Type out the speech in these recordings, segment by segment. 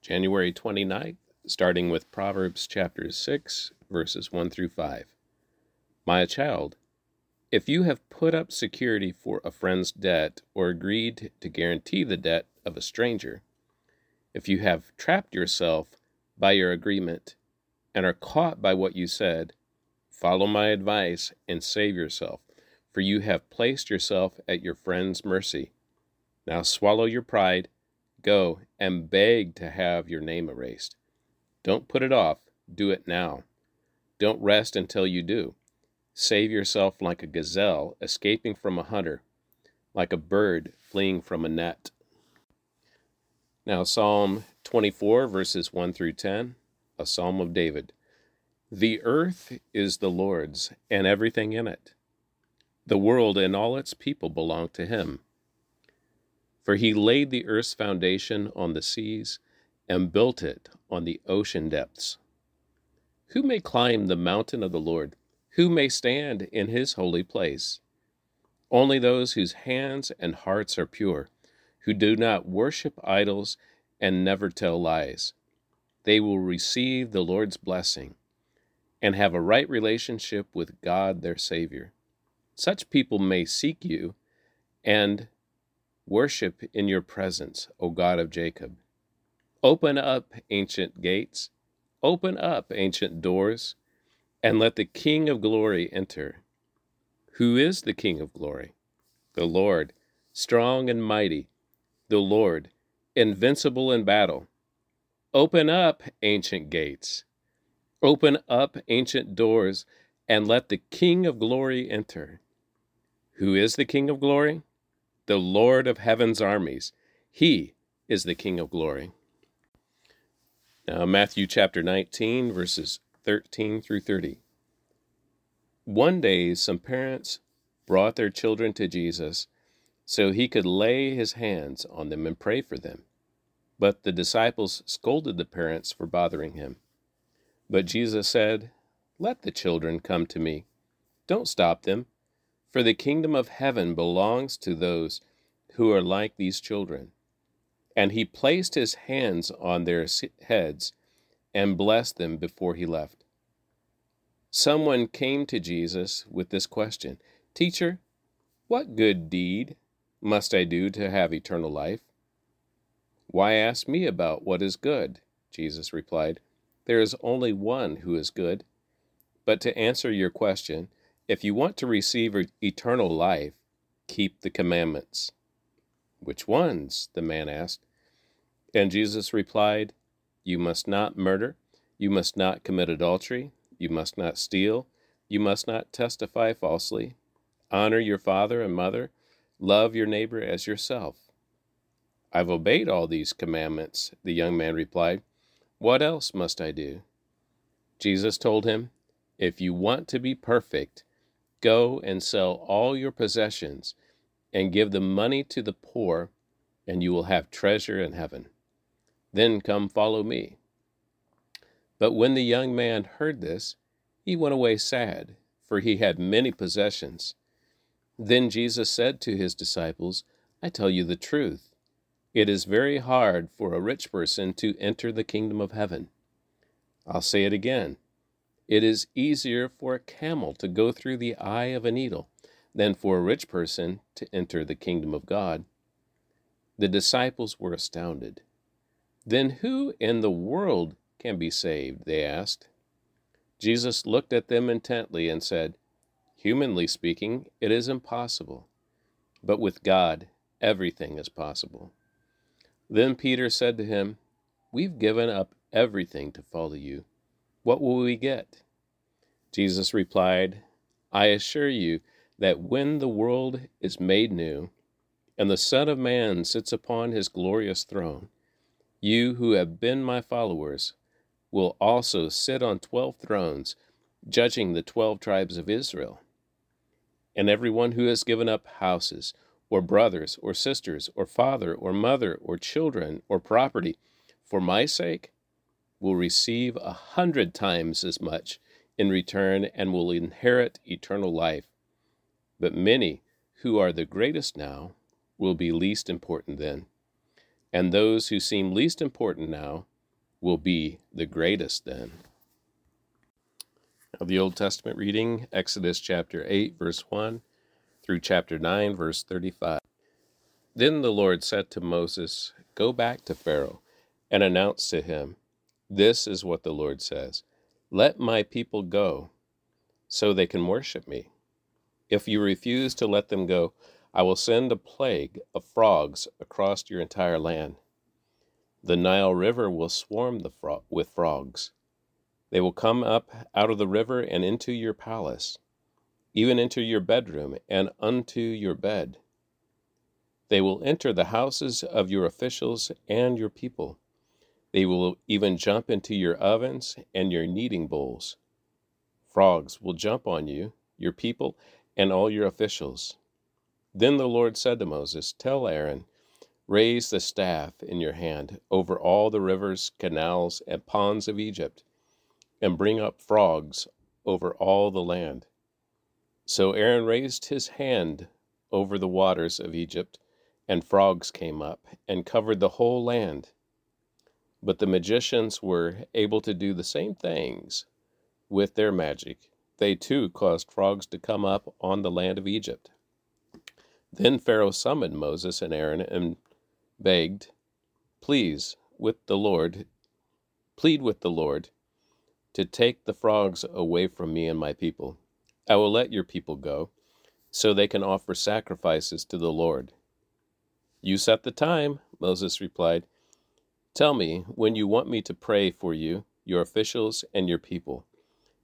January 29th, starting with Proverbs chapter 6, verses 1 through 5. My child, if you have put up security for a friend's debt or agreed to guarantee the debt of a stranger, if you have trapped yourself by your agreement and are caught by what you said, follow my advice and save yourself, for you have placed yourself at your friend's mercy. Now swallow your pride Go and beg to have your name erased. Don't put it off, do it now. Don't rest until you do. Save yourself like a gazelle escaping from a hunter, like a bird fleeing from a net. Now, Psalm 24, verses 1 through 10, a psalm of David. The earth is the Lord's, and everything in it. The world and all its people belong to him. For he laid the earth's foundation on the seas and built it on the ocean depths. Who may climb the mountain of the Lord? Who may stand in his holy place? Only those whose hands and hearts are pure, who do not worship idols and never tell lies. They will receive the Lord's blessing and have a right relationship with God their Savior. Such people may seek you and Worship in your presence, O God of Jacob. Open up ancient gates, open up ancient doors, and let the King of glory enter. Who is the King of glory? The Lord, strong and mighty, the Lord, invincible in battle. Open up ancient gates, open up ancient doors, and let the King of glory enter. Who is the King of glory? The Lord of heaven's armies. He is the King of glory. Now, Matthew chapter 19, verses 13 through 30. One day, some parents brought their children to Jesus so he could lay his hands on them and pray for them. But the disciples scolded the parents for bothering him. But Jesus said, Let the children come to me. Don't stop them for the kingdom of heaven belongs to those who are like these children. And he placed his hands on their heads and blessed them before he left. Someone came to Jesus with this question Teacher, what good deed must I do to have eternal life? Why ask me about what is good? Jesus replied, There is only one who is good. But to answer your question, if you want to receive eternal life, keep the commandments. Which ones? the man asked. And Jesus replied, You must not murder, you must not commit adultery, you must not steal, you must not testify falsely, honor your father and mother, love your neighbor as yourself. I've obeyed all these commandments, the young man replied. What else must I do? Jesus told him, If you want to be perfect, Go and sell all your possessions and give the money to the poor, and you will have treasure in heaven. Then come follow me. But when the young man heard this, he went away sad, for he had many possessions. Then Jesus said to his disciples, I tell you the truth. It is very hard for a rich person to enter the kingdom of heaven. I'll say it again. It is easier for a camel to go through the eye of a needle than for a rich person to enter the kingdom of God. The disciples were astounded. Then who in the world can be saved? They asked. Jesus looked at them intently and said, Humanly speaking, it is impossible, but with God, everything is possible. Then Peter said to him, We've given up everything to follow you. What will we get? Jesus replied, I assure you that when the world is made new, and the Son of Man sits upon his glorious throne, you who have been my followers will also sit on twelve thrones, judging the twelve tribes of Israel. And everyone who has given up houses, or brothers, or sisters, or father, or mother, or children, or property, for my sake, will receive a hundred times as much in return and will inherit eternal life. But many who are the greatest now will be least important then, and those who seem least important now will be the greatest then. Now, the Old Testament reading, Exodus chapter 8, verse 1 through chapter 9, verse 35. Then the Lord said to Moses, Go back to Pharaoh and announce to him, This is what the Lord says Let my people go, so they can worship me. If you refuse to let them go, I will send a plague of frogs across your entire land. The Nile River will swarm fro- with frogs. They will come up out of the river and into your palace, even into your bedroom and unto your bed. They will enter the houses of your officials and your people. They will even jump into your ovens and your kneading bowls. Frogs will jump on you, your people, and all your officials. Then the Lord said to Moses, Tell Aaron, raise the staff in your hand over all the rivers, canals, and ponds of Egypt, and bring up frogs over all the land. So Aaron raised his hand over the waters of Egypt, and frogs came up and covered the whole land. But the magicians were able to do the same things with their magic. They too caused frogs to come up on the land of Egypt. Then Pharaoh summoned Moses and Aaron and begged, Please, with the Lord, plead with the Lord to take the frogs away from me and my people. I will let your people go, so they can offer sacrifices to the Lord. You set the time, Moses replied. Tell me when you want me to pray for you, your officials, and your people.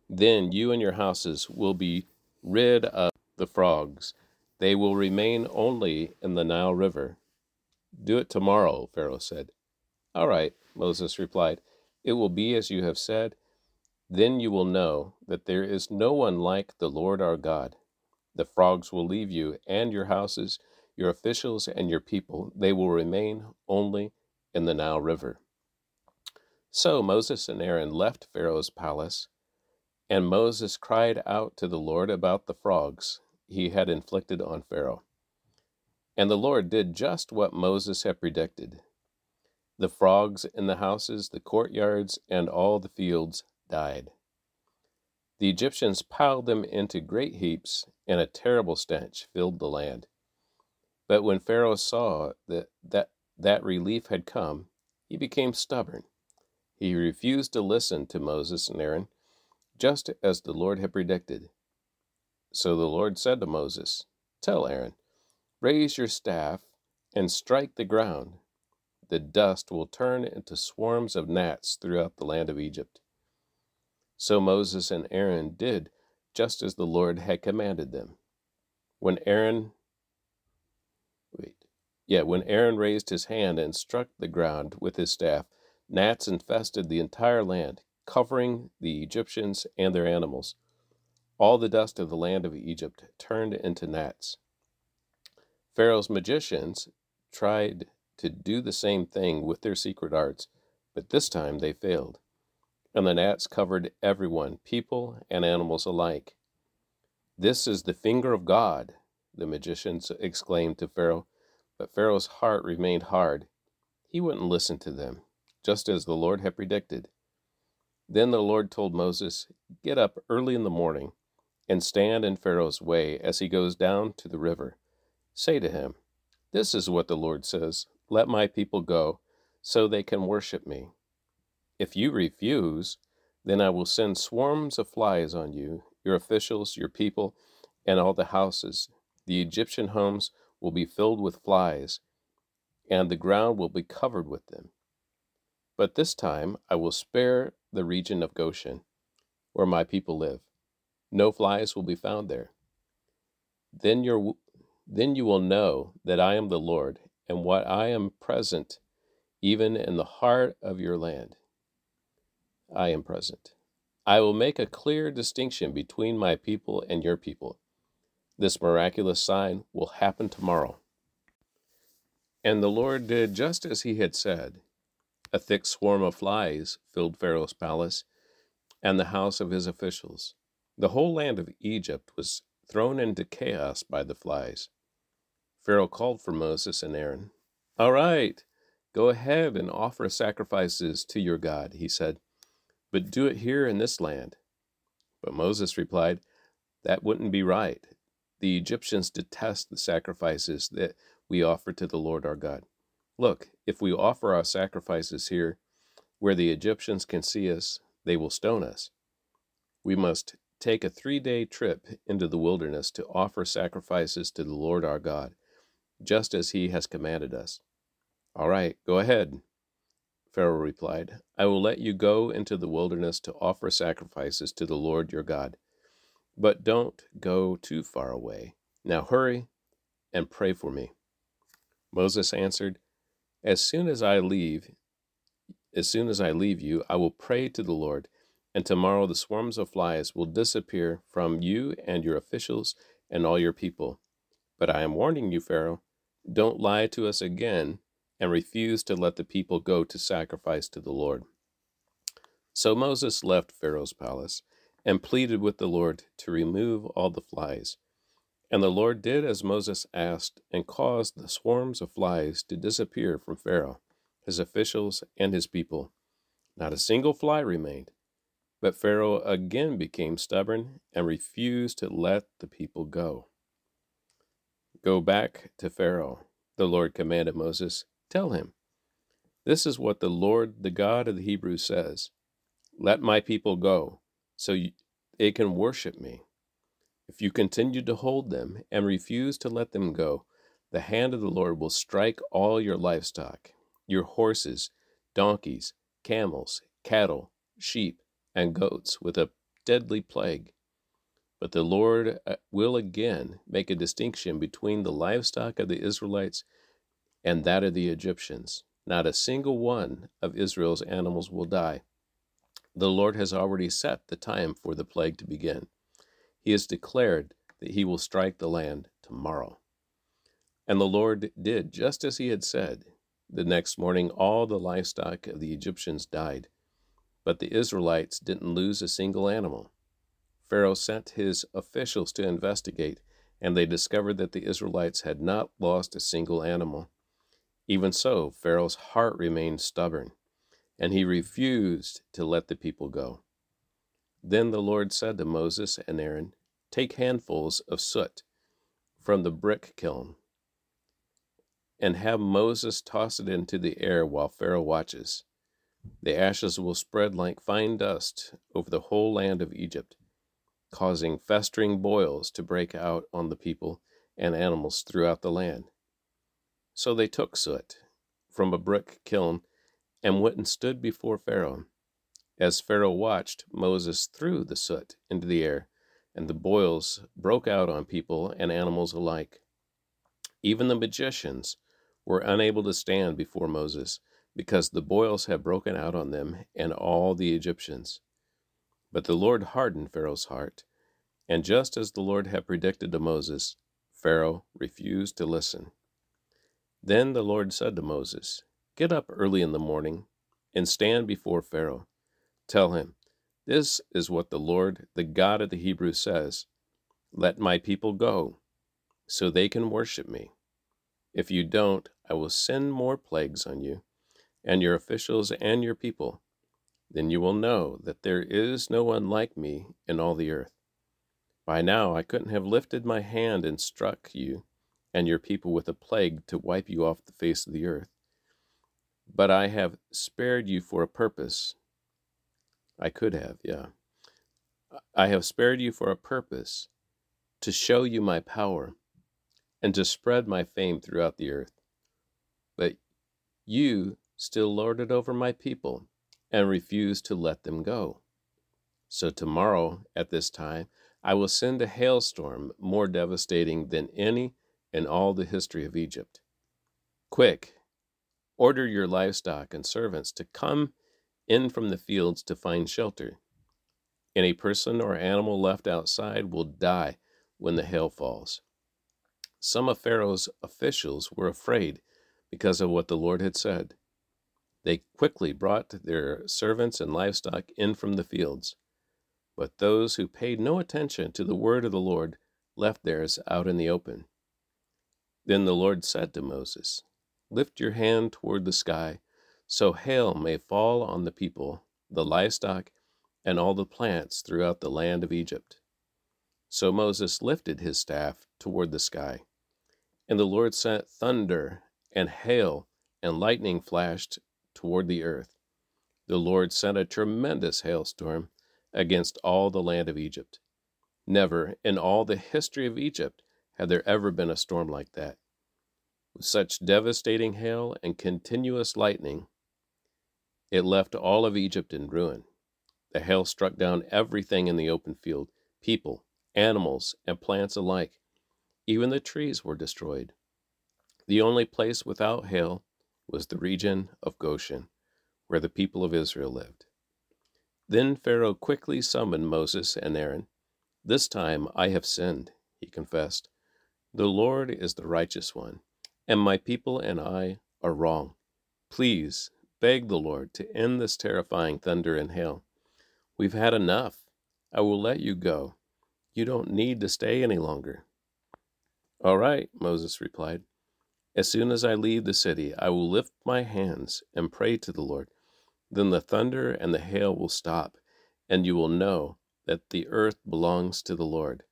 Then you and your houses will be rid of the frogs they will remain only in the Nile River. Do it tomorrow, Pharaoh said. All right, Moses replied. It will be as you have said. Then you will know that there is no one like the Lord our God. The frogs will leave you and your houses, your officials, and your people. They will remain only in the Nile River. So Moses and Aaron left Pharaoh's palace, and Moses cried out to the Lord about the frogs he had inflicted on Pharaoh. And the Lord did just what Moses had predicted. The frogs in the houses, the courtyards, and all the fields died. The Egyptians piled them into great heaps, and a terrible stench filled the land. But when Pharaoh saw that, that that relief had come, he became stubborn. He refused to listen to Moses and Aaron, just as the Lord had predicted. So the Lord said to Moses, Tell Aaron, raise your staff and strike the ground. The dust will turn into swarms of gnats throughout the land of Egypt. So Moses and Aaron did just as the Lord had commanded them. When Aaron yeah, when Aaron raised his hand and struck the ground with his staff, gnats infested the entire land, covering the Egyptians and their animals. All the dust of the land of Egypt turned into gnats. Pharaoh's magicians tried to do the same thing with their secret arts, but this time they failed. And the gnats covered everyone, people and animals alike. This is the finger of God, the magicians exclaimed to Pharaoh. But Pharaoh's heart remained hard. He wouldn't listen to them, just as the Lord had predicted. Then the Lord told Moses, Get up early in the morning and stand in Pharaoh's way as he goes down to the river. Say to him, This is what the Lord says Let my people go, so they can worship me. If you refuse, then I will send swarms of flies on you, your officials, your people, and all the houses. The Egyptian homes will be filled with flies, and the ground will be covered with them. But this time I will spare the region of Goshen, where my people live. No flies will be found there. Then, then you will know that I am the Lord, and what I am present even in the heart of your land. I am present. I will make a clear distinction between my people and your people. This miraculous sign will happen tomorrow. And the Lord did just as he had said. A thick swarm of flies filled Pharaoh's palace and the house of his officials. The whole land of Egypt was thrown into chaos by the flies. Pharaoh called for Moses and Aaron. All right, Go ahead and offer sacrifices to your God, he said, but do it here in this land. But Moses replied, That wouldn't be right. The Egyptians detest the sacrifices that we offer to the Lord our God. Look, if we offer our sacrifices here, where the Egyptians can see us, they will stone us. We must take a three day trip into the wilderness to offer sacrifices to the Lord our God, just as he has commanded us. All right, go ahead. Pharaoh replied, I will let you go into the wilderness to offer sacrifices to the Lord your God. But don't go too far away. Now hurry and pray for me. Moses answered, As soon as I leave, as soon as I leave you, I will pray to the Lord, and tomorrow the swarms of flies will disappear from you and your officials and all your people. But I am warning you, Pharaoh, don't lie to us again and refuse to let the people go to sacrifice to the Lord. So Moses left Pharaoh's palace and pleaded with the Lord to remove all the flies. And the Lord did as Moses asked and caused the swarms of flies to disappear from Pharaoh, his officials, and his people. Not a single fly remained. But Pharaoh again became stubborn and refused to let the people go. Go back to Pharaoh, the Lord commanded Moses. Tell him, This is what the Lord, the God of the Hebrews, says Let my people go, so they can worship me. If you continue to hold them and refuse to let them go, the hand of the Lord will strike all your livestock, your horses, donkeys, camels, cattle, sheep, and goats with a deadly plague. But the Lord uh, will again make a distinction between the livestock of the Israelites and that of the Egyptians. Not a single one of Israel's animals will die. The Lord has already set the time for the plague to begin. He has declared that he will strike the land tomorrow. And the Lord did just as he had said. The next morning, all the livestock of the Egyptians died, but the Israelites didn't lose a single animal. Pharaoh sent his officials to investigate, and they discovered that the Israelites had not lost a single animal. Even so, Pharaoh's heart remained stubborn, and he refused to let the people go. Then the Lord said to Moses and Aaron, Take handfuls of soot from the brick kiln, and have Moses toss it into the air while Pharaoh watches. The ashes will spread like fine dust over the whole land of Egypt, causing festering boils to break out on the people and animals throughout the land. So they took soot from a brick kiln and went and stood before Pharaoh. As Pharaoh watched, Moses threw the soot into the air, and the boils broke out on people and animals alike. Even the magicians were unable to stand before Moses because the boils had broken out on them and all the Egyptians. But the Lord hardened Pharaoh's heart, and just as the Lord had predicted to Moses, Pharaoh refused to listen. Then the Lord said to Moses, Get up early in the morning and stand before Pharaoh. Tell him, This is what the Lord, the God of the Hebrews, says Let my people go, so they can worship me. If you don't, I will send more plagues on you and your officials and your people, then you will know that there is no one like me in all the earth. By now I couldn't have lifted my hand and struck you and your people with a plague to wipe you off the face of the earth. But I have spared you for a purpose. I could have, yeah. I have spared you for a purpose to show you my power and to spread my fame throughout the earth. But you still lorded over my people and refused to let them go. So tomorrow, at this time, I will send a hailstorm more devastating than any in all the history of Egypt. Quick, order your livestock and servants to come in from the fields to find shelter. Any person or animal left outside will die when the hail falls. Some of Pharaoh's officials were afraid because of what the Lord had said. They quickly brought their servants and livestock in from the fields. But those who paid no attention to the word of the Lord left theirs out in the open. Then the Lord said to Moses, lift your hand toward the sky, so hail may fall on the people, the livestock, and all the plants throughout the land of Egypt. So Moses lifted his staff toward the sky, and the Lord sent thunder and hail, and lightning flashed toward the earth. The Lord sent a tremendous hailstorm against all the land of Egypt. Never in all the history of Egypt had there ever been a storm like that. With such devastating hail and continuous lightning, it left all of Egypt in ruin. The hail struck down everything in the open field people, animals, and plants alike. Even the trees were destroyed. The only place without hail was the region of Goshen, where the people of Israel lived. Then Pharaoh quickly summoned Moses and Aaron. This time I have sinned, he confessed. The Lord is the righteous one, and my people and I are wrong. Please beg the Lord to end this terrifying thunder and hail. We've had enough. I will let you go. You don't need to stay any longer. All right, Moses replied. As soon as I leave the city, I will lift my hands and pray to the Lord. Then the thunder and the hail will stop, and you will know that the earth belongs to the Lord.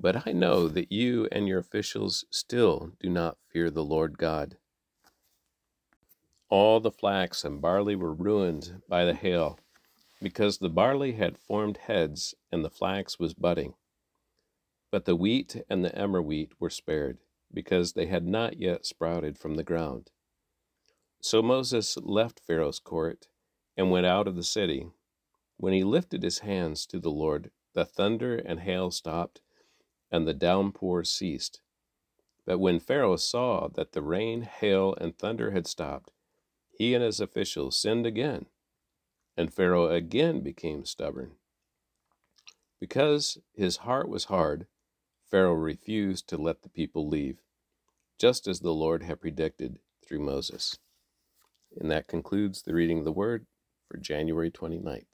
But I know that you and your officials still do not fear the Lord God. All the flax and barley were ruined by the hail, because the barley had formed heads and the flax was budding. But the wheat and the emmer wheat were spared, because they had not yet sprouted from the ground. So Moses left Pharaoh's court and went out of the city. When he lifted his hands to the Lord, the thunder and hail stopped, and the downpour ceased. But when Pharaoh saw that the rain, hail, and thunder had stopped, he and his officials sinned again, and Pharaoh again became stubborn. Because his heart was hard, Pharaoh refused to let the people leave, just as the Lord had predicted through Moses. And that concludes the reading of the word for January 29th.